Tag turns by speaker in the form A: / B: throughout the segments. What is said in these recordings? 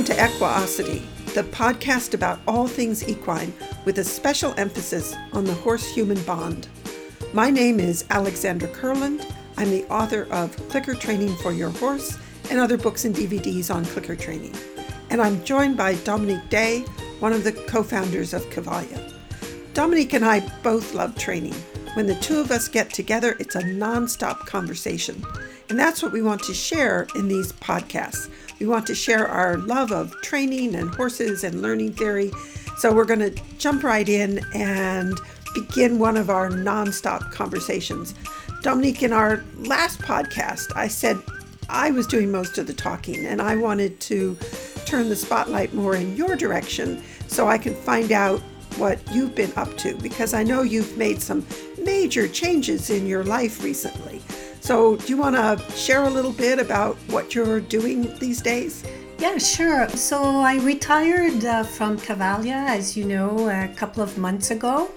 A: Welcome to Equiosity, the podcast about all things equine with a special emphasis on the horse human bond. My name is Alexandra Kurland. I'm the author of Clicker Training for Your Horse and other books and DVDs on clicker training. And I'm joined by Dominique Day, one of the co founders of Cavalia. Dominique and I both love training. When the two of us get together, it's a non-stop conversation. And that's what we want to share in these podcasts. We want to share our love of training and horses and learning theory. So we're going to jump right in and begin one of our non-stop conversations. Dominique, in our last podcast, I said I was doing most of the talking and I wanted to turn the spotlight more in your direction so I can find out what you've been up to because I know you've made some major changes in your life recently. So, do you want to share a little bit about what you're doing these days?
B: Yeah, sure. So, I retired uh, from Cavalia, as you know, a couple of months ago.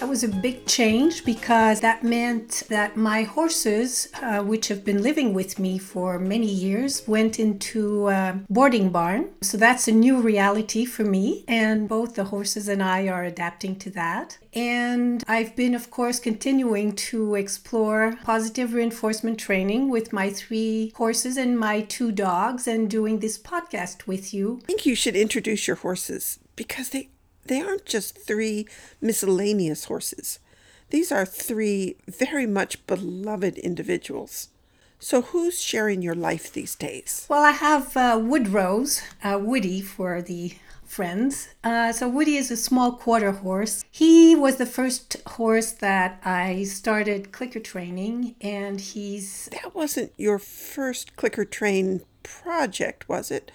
B: That was a big change because that meant that my horses, uh, which have been living with me for many years, went into a boarding barn. So that's a new reality for me, and both the horses and I are adapting to that. And I've been, of course, continuing to explore positive reinforcement training with my three horses and my two dogs and doing this podcast with you.
A: I think you should introduce your horses because they they aren't just three miscellaneous horses. These are three very much beloved individuals. So, who's sharing your life these days?
B: Well, I have uh, Woodrose, uh, Woody for the friends. Uh, so, Woody is a small quarter horse. He was the first horse that I started clicker training, and he's.
A: That wasn't your first clicker train project, was it?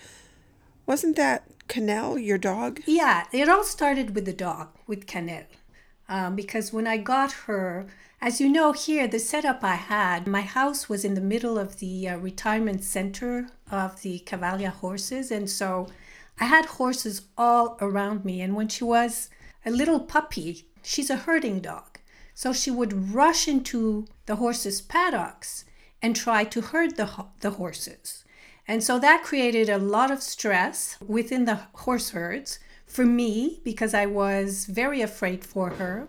A: Wasn't that Cannelle, your dog?
B: Yeah, it all started with the dog, with Cannelle. Um, because when I got her, as you know, here, the setup I had, my house was in the middle of the uh, retirement center of the Cavalia horses. And so I had horses all around me. And when she was a little puppy, she's a herding dog. So she would rush into the horses' paddocks and try to herd the, the horses. And so that created a lot of stress within the horse herds for me because I was very afraid for her.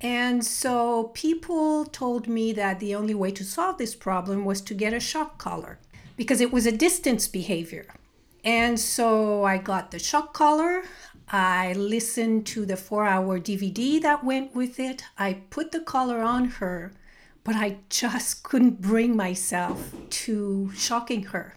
B: And so people told me that the only way to solve this problem was to get a shock collar because it was a distance behavior. And so I got the shock collar. I listened to the four hour DVD that went with it. I put the collar on her, but I just couldn't bring myself to shocking her.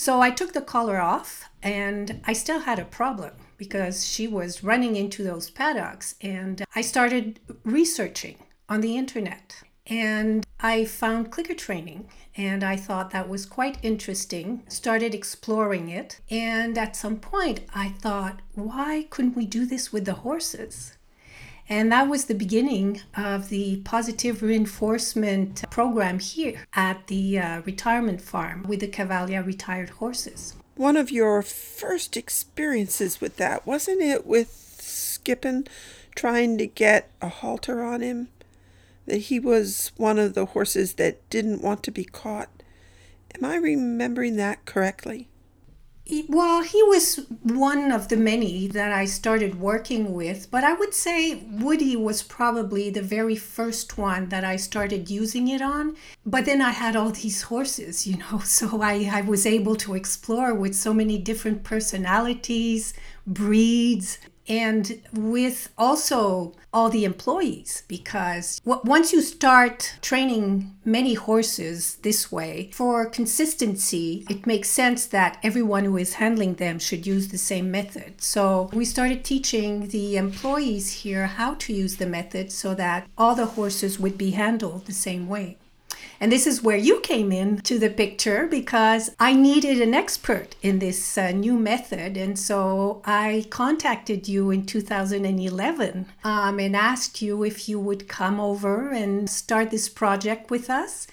B: So I took the collar off and I still had a problem because she was running into those paddocks. And I started researching on the internet and I found clicker training and I thought that was quite interesting. Started exploring it. And at some point, I thought, why couldn't we do this with the horses? And that was the beginning of the positive reinforcement program here at the uh, retirement farm with the Cavalia retired horses.
A: One of your first experiences with that, wasn't it with Skippin trying to get a halter on him? That he was one of the horses that didn't want to be caught. Am I remembering that correctly?
B: Well, he was one of the many that I started working with, but I would say Woody was probably the very first one that I started using it on. But then I had all these horses, you know, so I, I was able to explore with so many different personalities, breeds, and with also all the employees because once you start training many horses this way for consistency it makes sense that everyone who is handling them should use the same method. So we started teaching the employees here how to use the method so that all the horses would be handled the same way and this is where you came in to the picture because I needed an expert in this uh, new method. And so I contacted you in 2011 um, and asked you if you would come over and start this project with us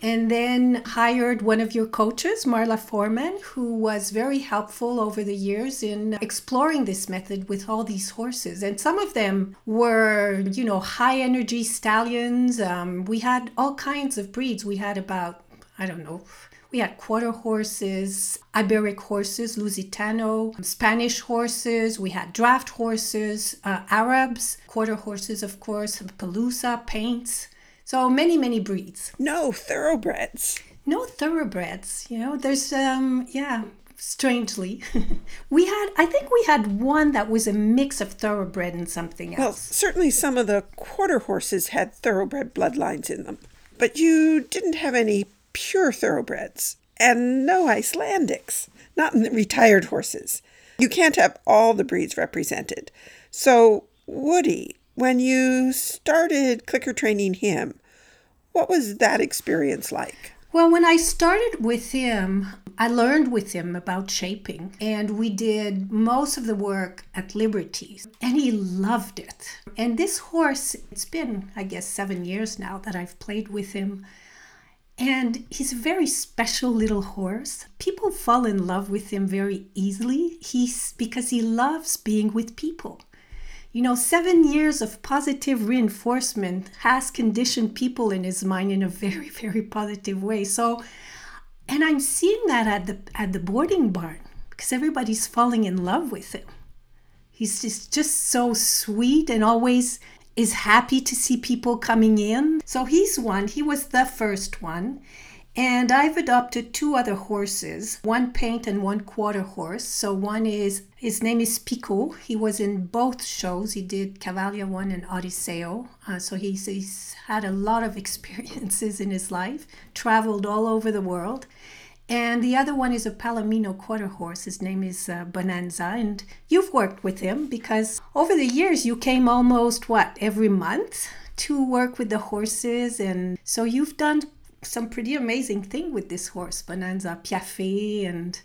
B: and then hired one of your coaches, Marla Foreman, who was very helpful over the years in exploring this method with all these horses. And some of them were, you know, high energy stallions. Um, we had all kinds of breeds. We had about, I don't know, We had quarter horses, Iberic horses, Lusitano, Spanish horses. We had draft horses, uh, Arabs, quarter horses, of course, Palooza, paints. So many, many breeds.
A: No thoroughbreds.
B: No thoroughbreds. You know, there's, um, yeah, strangely. we had, I think we had one that was a mix of thoroughbred and something else.
A: Well, certainly some of the quarter horses had thoroughbred bloodlines in them, but you didn't have any pure thoroughbreds and no Icelandics, not in the retired horses. You can't have all the breeds represented. So, Woody, when you started clicker training him, what was that experience like?
B: Well, when I started with him, I learned with him about shaping, and we did most of the work at Liberty, and he loved it. And this horse, it's been, I guess, seven years now that I've played with him. And he's a very special little horse. People fall in love with him very easily. He's because he loves being with people. You know, seven years of positive reinforcement has conditioned people in his mind in a very, very positive way. So, and I'm seeing that at the at the boarding barn because everybody's falling in love with him. He's just just so sweet and always is happy to see people coming in. So he's one. He was the first one. And I've adopted two other horses, one paint and one quarter horse. So one is, his name is Pico. He was in both shows. He did Cavalia 1 and Odysseo. Uh, so he's, he's had a lot of experiences in his life, traveled all over the world. And the other one is a Palomino quarter horse. His name is uh, Bonanza. And you've worked with him because over the years you came almost, what, every month to work with the horses. And so you've done some pretty amazing thing with this horse, Bonanza Piaffe and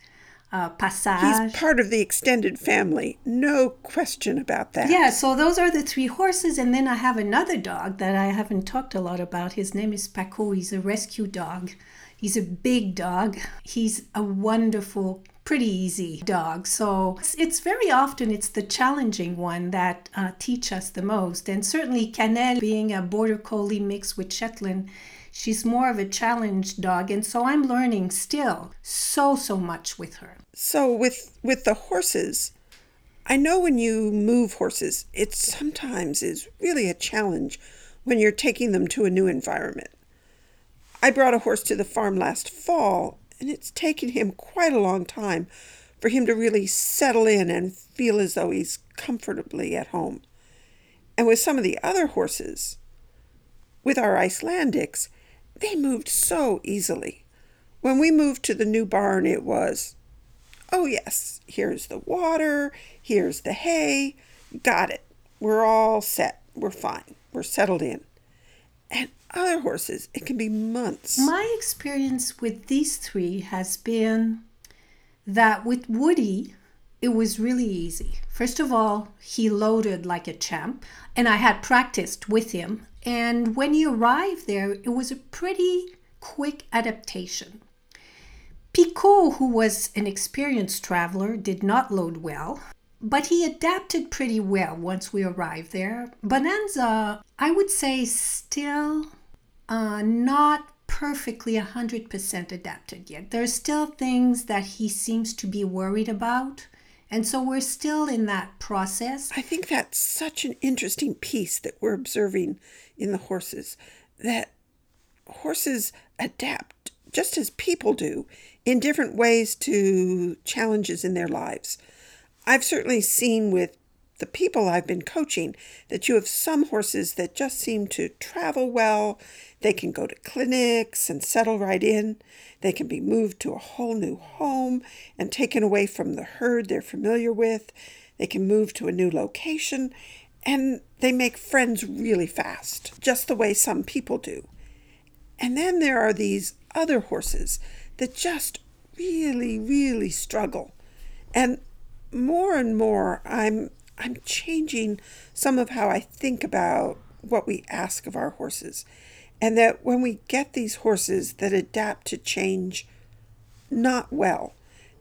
B: uh, Passage.
A: He's part of the extended family, no question about that.
B: Yeah, so those are the three horses, and then I have another dog that I haven't talked a lot about. His name is Paco. He's a rescue dog. He's a big dog. He's a wonderful pretty easy dog. So it's, it's, very often it's the challenging one that uh, teach us the most. And certainly Cannelle being a border collie mixed with Shetland She's more of a challenge dog, and so I'm learning still so so much with her.
A: So with with the horses, I know when you move horses, it sometimes is really a challenge when you're taking them to a new environment. I brought a horse to the farm last fall, and it's taken him quite a long time for him to really settle in and feel as though he's comfortably at home. And with some of the other horses, with our Icelandics, they moved so easily. When we moved to the new barn, it was, oh, yes, here's the water, here's the hay, got it. We're all set. We're fine. We're settled in. And other horses, it can be months.
B: My experience with these three has been that with Woody, it was really easy. First of all, he loaded like a champ, and I had practiced with him and when he arrived there, it was a pretty quick adaptation. Picot, who was an experienced traveler, did not load well, but he adapted pretty well once we arrived there. Bonanza, I would say, still uh, not perfectly 100% adapted yet. There are still things that he seems to be worried about. And so we're still in that process.
A: I think that's such an interesting piece that we're observing in the horses that horses adapt just as people do in different ways to challenges in their lives. I've certainly seen with the people I've been coaching that you have some horses that just seem to travel well. They can go to clinics and settle right in. They can be moved to a whole new home and taken away from the herd they're familiar with. They can move to a new location and they make friends really fast, just the way some people do. And then there are these other horses that just really, really struggle. And more and more, I'm I'm changing some of how I think about what we ask of our horses. And that when we get these horses that adapt to change not well,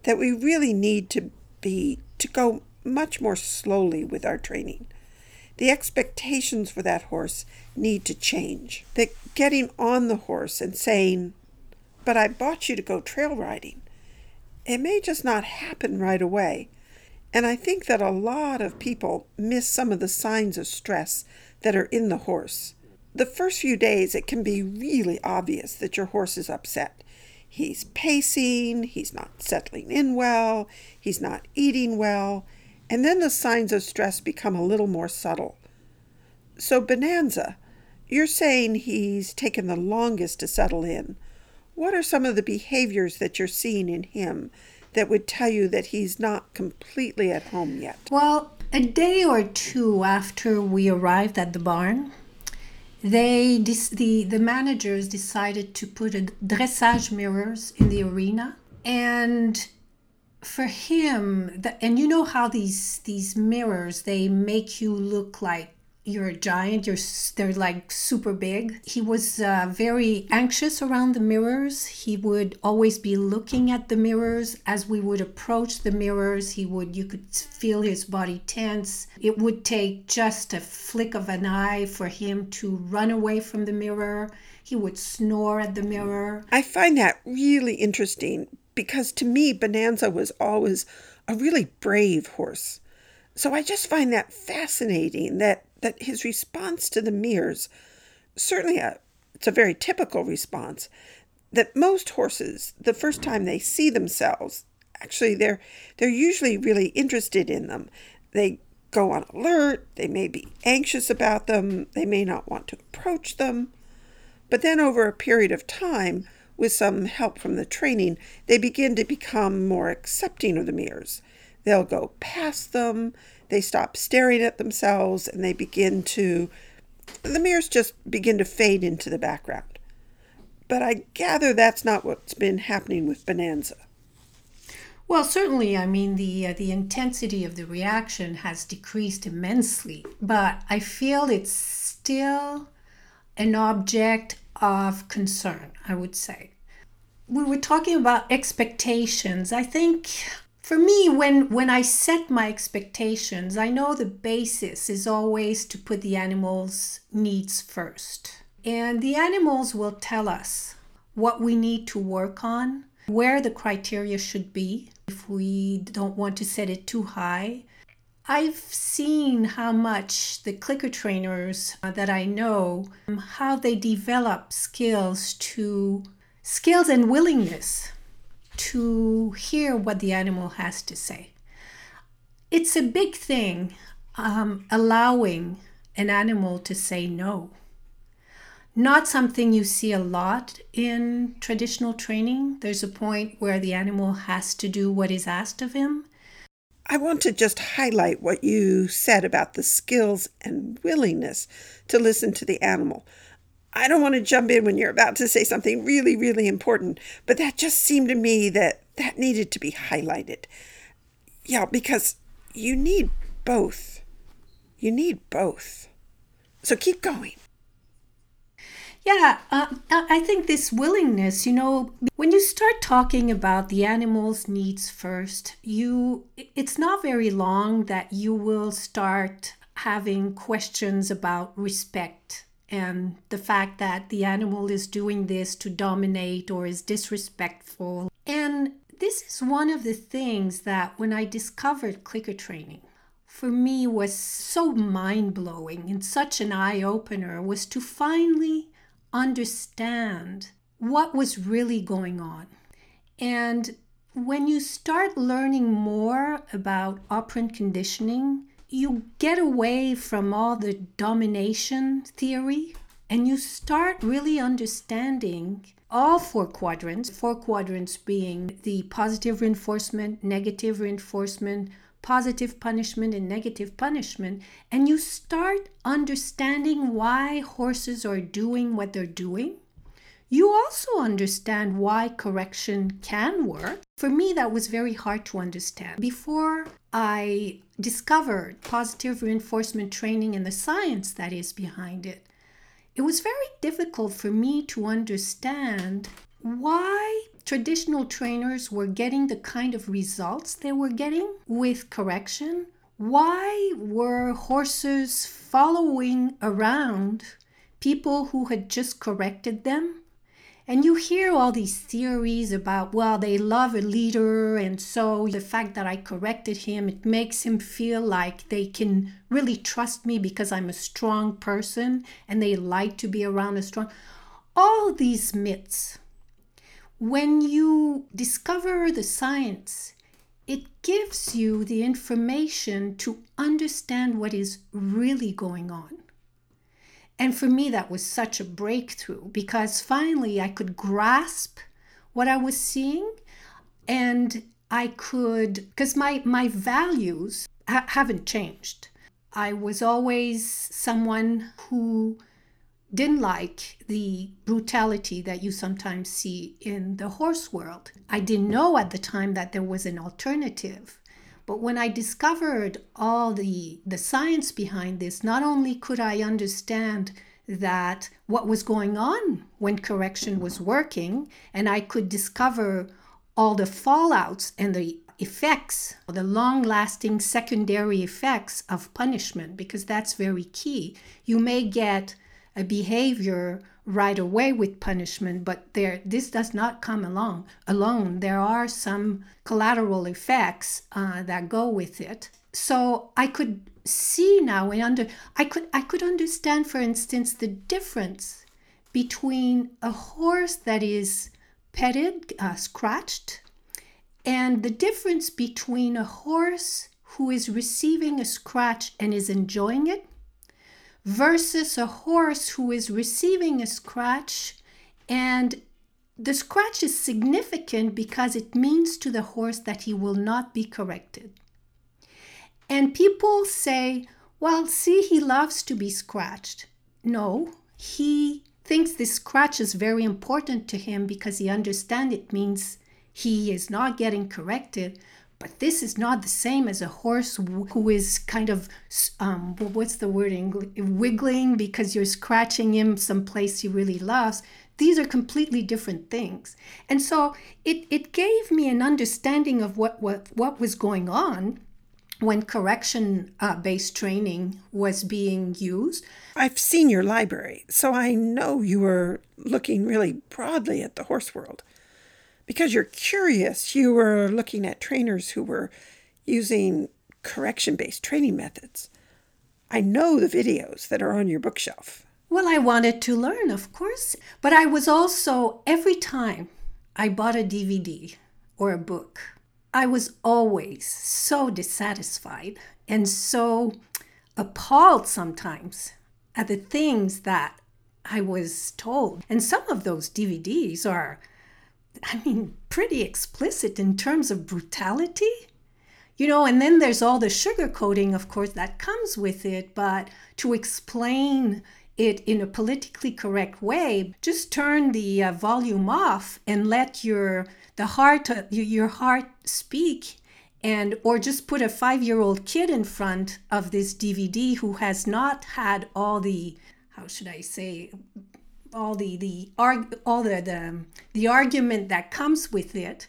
A: that we really need to be to go much more slowly with our training. The expectations for that horse need to change. That getting on the horse and saying, but I bought you to go trail riding. It may just not happen right away. And I think that a lot of people miss some of the signs of stress that are in the horse. The first few days, it can be really obvious that your horse is upset. He's pacing, he's not settling in well, he's not eating well, and then the signs of stress become a little more subtle. So, Bonanza, you're saying he's taken the longest to settle in. What are some of the behaviors that you're seeing in him that would tell you that he's not completely at home yet?
B: Well, a day or two after we arrived at the barn, they the the managers decided to put a dressage mirrors in the arena and for him the, and you know how these these mirrors they make you look like you're a giant you're they're like super big. He was uh, very anxious around the mirrors. He would always be looking at the mirrors. As we would approach the mirrors he would you could feel his body tense. It would take just a flick of an eye for him to run away from the mirror. He would snore at the mirror.
A: I find that really interesting because to me bonanza was always a really brave horse so I just find that fascinating that that his response to the mirrors, certainly a, it's a very typical response, that most horses, the first time they see themselves, actually they're they're usually really interested in them. They go on alert, they may be anxious about them, they may not want to approach them. But then over a period of time, with some help from the training, they begin to become more accepting of the mirrors. They'll go past them, they stop staring at themselves and they begin to, the mirrors just begin to fade into the background. But I gather that's not what's been happening with Bonanza.
B: Well, certainly, I mean, the, uh, the intensity of the reaction has decreased immensely, but I feel it's still an object of concern, I would say. We were talking about expectations. I think for me when when i set my expectations i know the basis is always to put the animals needs first. And the animals will tell us what we need to work on where the criteria should be. If we don't want to set it too high I've seen how much the clicker trainers uh, that I know um, how they develop skills to skills and willingness to hear what the animal has to say. It's a big thing um, allowing an animal to say no. Not something you see a lot in traditional training. There's a point where the animal has to do what is asked of him.
A: I want to just highlight what you said about the skills and willingness to listen to the animal. I don't want to jump in when you're about to say something really, really important, but that just seemed to me that that needed to be highlighted. Yeah, because you need both. You need both. So keep going.
B: Yeah, uh, I think this willingness, you know, when you start talking about the animal's needs first, you it's not very long that you will start having questions about respect and the fact that the animal is doing this to dominate or is disrespectful. And this is one of the things that when I discovered clicker training, for me was so mind-blowing and such an eye-opener was to finally understand what was really going on. And when you start learning more about operant conditioning, you get away from all the domination theory and you start really understanding all four quadrants, four quadrants being the positive reinforcement, negative reinforcement, positive punishment, and negative punishment, and you start understanding why horses are doing what they're doing you also understand why correction can work. For me, that was very hard to understand. Before I discovered positive reinforcement training and the science that is behind it, it was very difficult for me to understand why traditional trainers were getting the kind of results they were getting with correction. Why were horses following around people who had just corrected them And you hear all these theories about, well, they love a leader. And so the fact that I corrected him, it makes him feel like they can really trust me because I'm a strong person and they like to be around a strong. All these myths. When you discover the science, it gives you the information to understand what is really going on. And for me, that was such a breakthrough because finally I could grasp what I was seeing and I could, because my, my values ha- haven't changed. I was always someone who didn't like the brutality that you sometimes see in the horse world. I didn't know at the time that there was an alternative. But when I discovered all the, the science behind this, not only could I understand that what was going on when correction was working, and I could discover all the fallouts and the effects, the long lasting secondary effects of punishment, because that's very key. You may get a behavior right away with punishment, but there this does not come along alone. There are some collateral effects uh, that go with it. So I could see now and under I could I could understand, for instance, the difference between a horse that is petted, uh, scratched, and the difference between a horse who is receiving a scratch and is enjoying it versus a horse who is receiving a scratch and the scratch is significant because it means to the horse that he will not be corrected. And people say, well, see, he loves to be scratched. No, he thinks this scratch is very important to him because he understands it means he is not getting corrected, but this is not the same as a horse who is kind of, um, what's the wording, wiggling because you're scratching him someplace he really loves. These are completely different things. And so it, it gave me an understanding of what, what, what was going on when correction uh, based training was being used.
A: I've seen your library, so I know you were looking really broadly at the horse world because you're curious, you were looking at trainers who were using correction based training methods. I know the videos that are on your bookshelf.
B: Well, I wanted to learn, of course, but I was also, every time I bought a DVD or a book, I was always so dissatisfied and so appalled sometimes at the things that I was told. And some of those DVDs are I mean, pretty explicit in terms of brutality. You know, and then there's all the sugarcoating, of course, that comes with it. But to explain it in a politically correct way, just turn the uh, volume off and let your the heart uh, your heart speak and or just put a 5-year-old kid in front of this DVD who has not had all the how should I say all the the arg- all the, the the argument that comes with it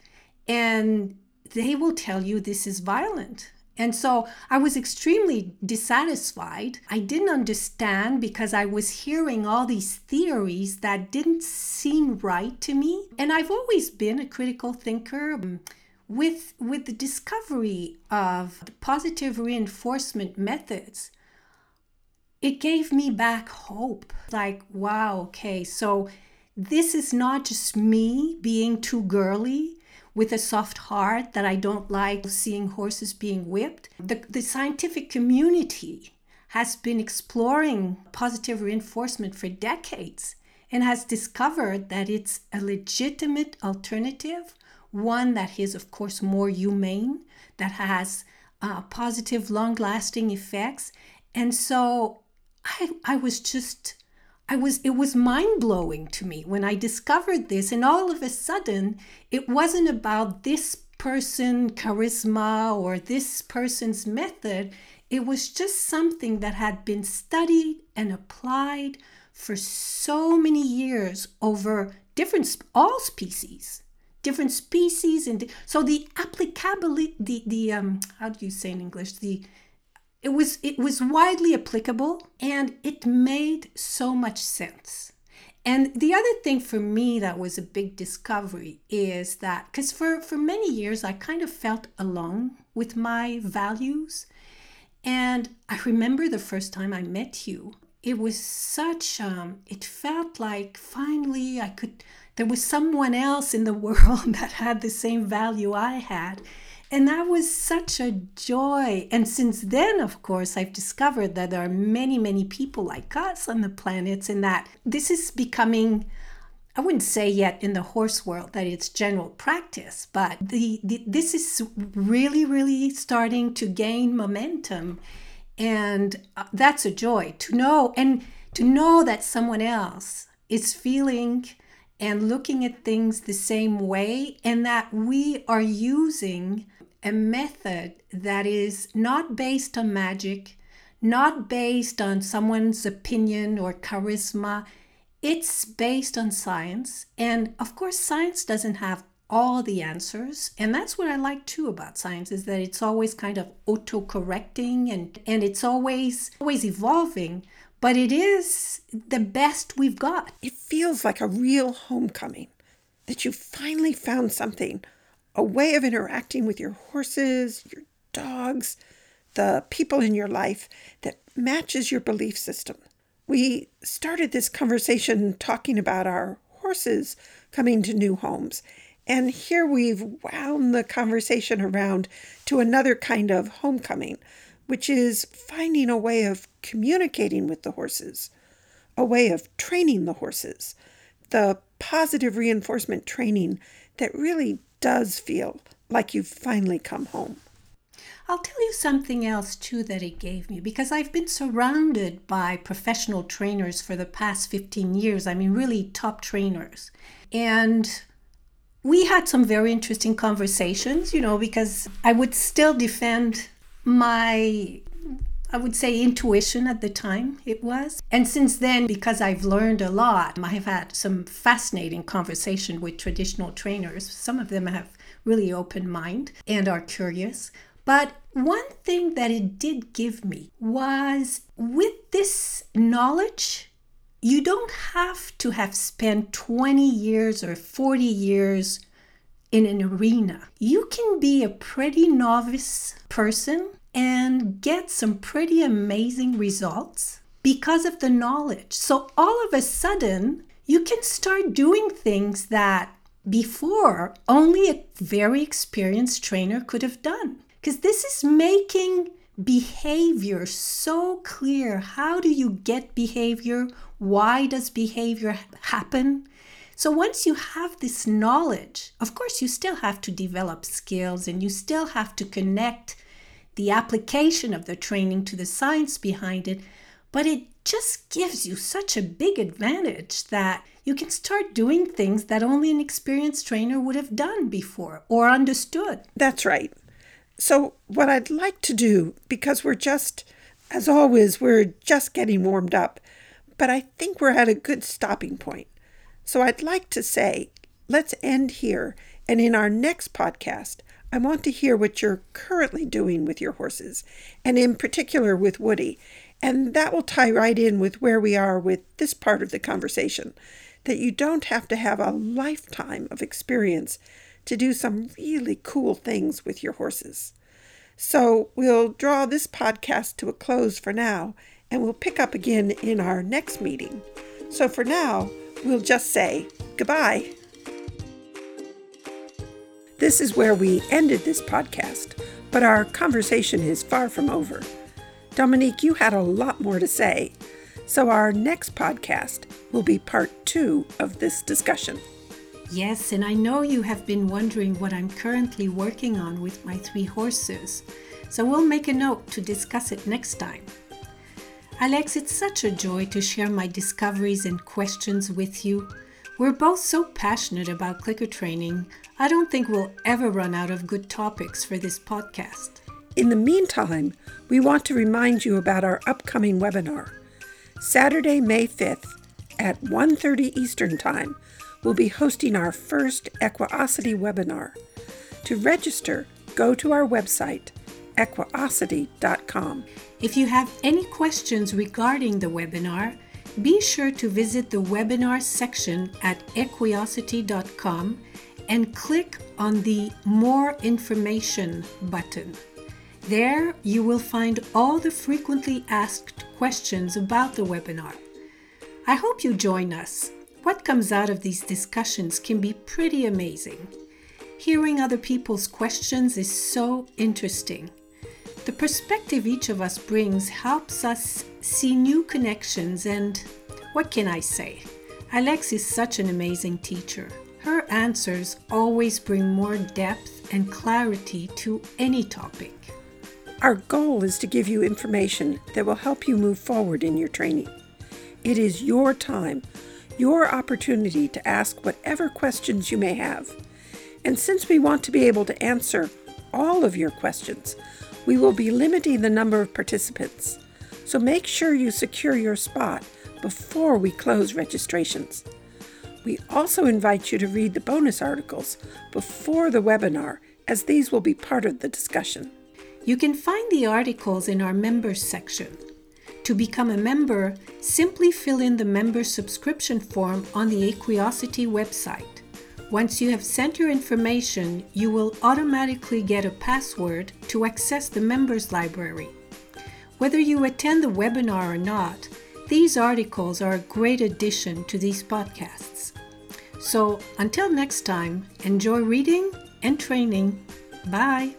B: and they will tell you this is violent and so I was extremely dissatisfied. I didn't understand because I was hearing all these theories that didn't seem right to me. And I've always been a critical thinker. Um, with, with the discovery of positive reinforcement methods, it gave me back hope. Like, wow, okay, so this is not just me being too girly with a soft heart that I don't like seeing horses being whipped. The, the scientific community has been exploring positive reinforcement for decades and has discovered that it's a legitimate alternative, one that is, of course, more humane, that has uh, positive, long lasting effects. And so I, I was just I was it was mind blowing to me when I discovered this and all of a sudden it wasn't about this person charisma or this person's method. It was just something that had been studied and applied for so many years over different all species different species and so the applicability the the um how do you say in english? The it was it was widely applicable and it made so much sense. And the other thing for me that was a big discovery is that because for, for many years I kind of felt alone with my values. And I remember the first time I met you, it was such, um, it felt like finally I could, there was someone else in the world that had the same value I had. And that was such a joy. And since then, of course, I've discovered that there are many, many people like us on the planets, and that this is becoming. I wouldn't say yet in the horse world that it's general practice, but the, the this is really, really starting to gain momentum, and uh, that's a joy to know and to know that someone else is feeling and looking at things the same way, and that we are using a method that is not based on magic, not based on someone's opinion or charisma. It's based on science. And of course, science doesn't have all the answers. And that's what I like too about science is that it's always kind of auto-correcting and, and it's always always evolving. But it is the best we've got.
A: It feels like a real homecoming that you finally found something a way of interacting with your horses, your dogs, the people in your life that matches your belief system. We started this conversation talking about our horses coming to new homes. And here we've wound the conversation around to another kind of homecoming, which is finding a way of communicating with the horses, a way of training the horses, the positive reinforcement training that really does feel like you've finally come home.
B: I'll tell you something else too that it gave me because I've been surrounded by professional trainers for the past 15 years. I mean, really top trainers. And we had some very interesting conversations, you know, because I would still defend my I would say intuition at the time it was. And since then, because I've learned a lot, I've had some fascinating conversation with traditional trainers. Some of them have really open mind and are curious. But one thing that it did give me was with this knowledge, you don't have to have spent 20 years or 40 years in an arena. You can be a pretty novice person and get some pretty amazing results because of the knowledge. So all of a sudden, you can start doing things that before only a very experienced trainer could have done. Because this is making behavior so clear. How do you get behavior? Why does behavior happen? So once you have this knowledge, of course, you still have to develop skills and you still have to connect the application of the training to the science behind it, but it just gives you such a big advantage that you can start doing things that only an experienced trainer would have done before or understood.
A: That's right. So, what I'd like to do, because we're just, as always, we're just getting warmed up, but I think we're at a good stopping point. So, I'd like to say, let's end here. And in our next podcast, I want to hear what you're currently doing with your horses, and in particular with Woody. And that will tie right in with where we are with this part of the conversation that you don't have to have a lifetime of experience to do some really cool things with your horses. So we'll draw this podcast to a close for now, and we'll pick up again in our next meeting. So for now, we'll just say goodbye. This is where we ended this podcast, but our conversation is far from over. Dominique, you had a lot more to say, so our next podcast will be part two of this discussion.
B: Yes, and I know you have been wondering what I'm currently working on with my three horses, so we'll make a note to discuss it next time. Alex, it's such a joy to share my discoveries and questions with you. We're both so passionate about clicker training, I don't think we'll ever run out of good topics for this podcast.
A: In the meantime, we want to remind you about our upcoming webinar. Saturday, May 5th at 1:30 Eastern Time, we'll be hosting our first Equiosity webinar. To register, go to our website equiosity.com.
B: If you have any questions regarding the webinar, be sure to visit the webinar section at equiosity.com and click on the More Information button. There, you will find all the frequently asked questions about the webinar. I hope you join us. What comes out of these discussions can be pretty amazing. Hearing other people's questions is so interesting. The perspective each of us brings helps us see new connections, and what can I say? Alex is such an amazing teacher. Her answers always bring more depth and clarity to any topic.
A: Our goal is to give you information that will help you move forward in your training. It is your time, your opportunity to ask whatever questions you may have. And since we want to be able to answer all of your questions, we will be limiting the number of participants. So make sure you secure your spot before we close registrations. We also invite you to read the bonus articles before the webinar, as these will be part of the discussion.
B: You can find the articles in our members section. To become a member, simply fill in the member subscription form on the Equiosity website. Once you have sent your information, you will automatically get a password to access the members library. Whether you attend the webinar or not, these articles are a great addition to these podcasts. So until next time, enjoy reading and training. Bye.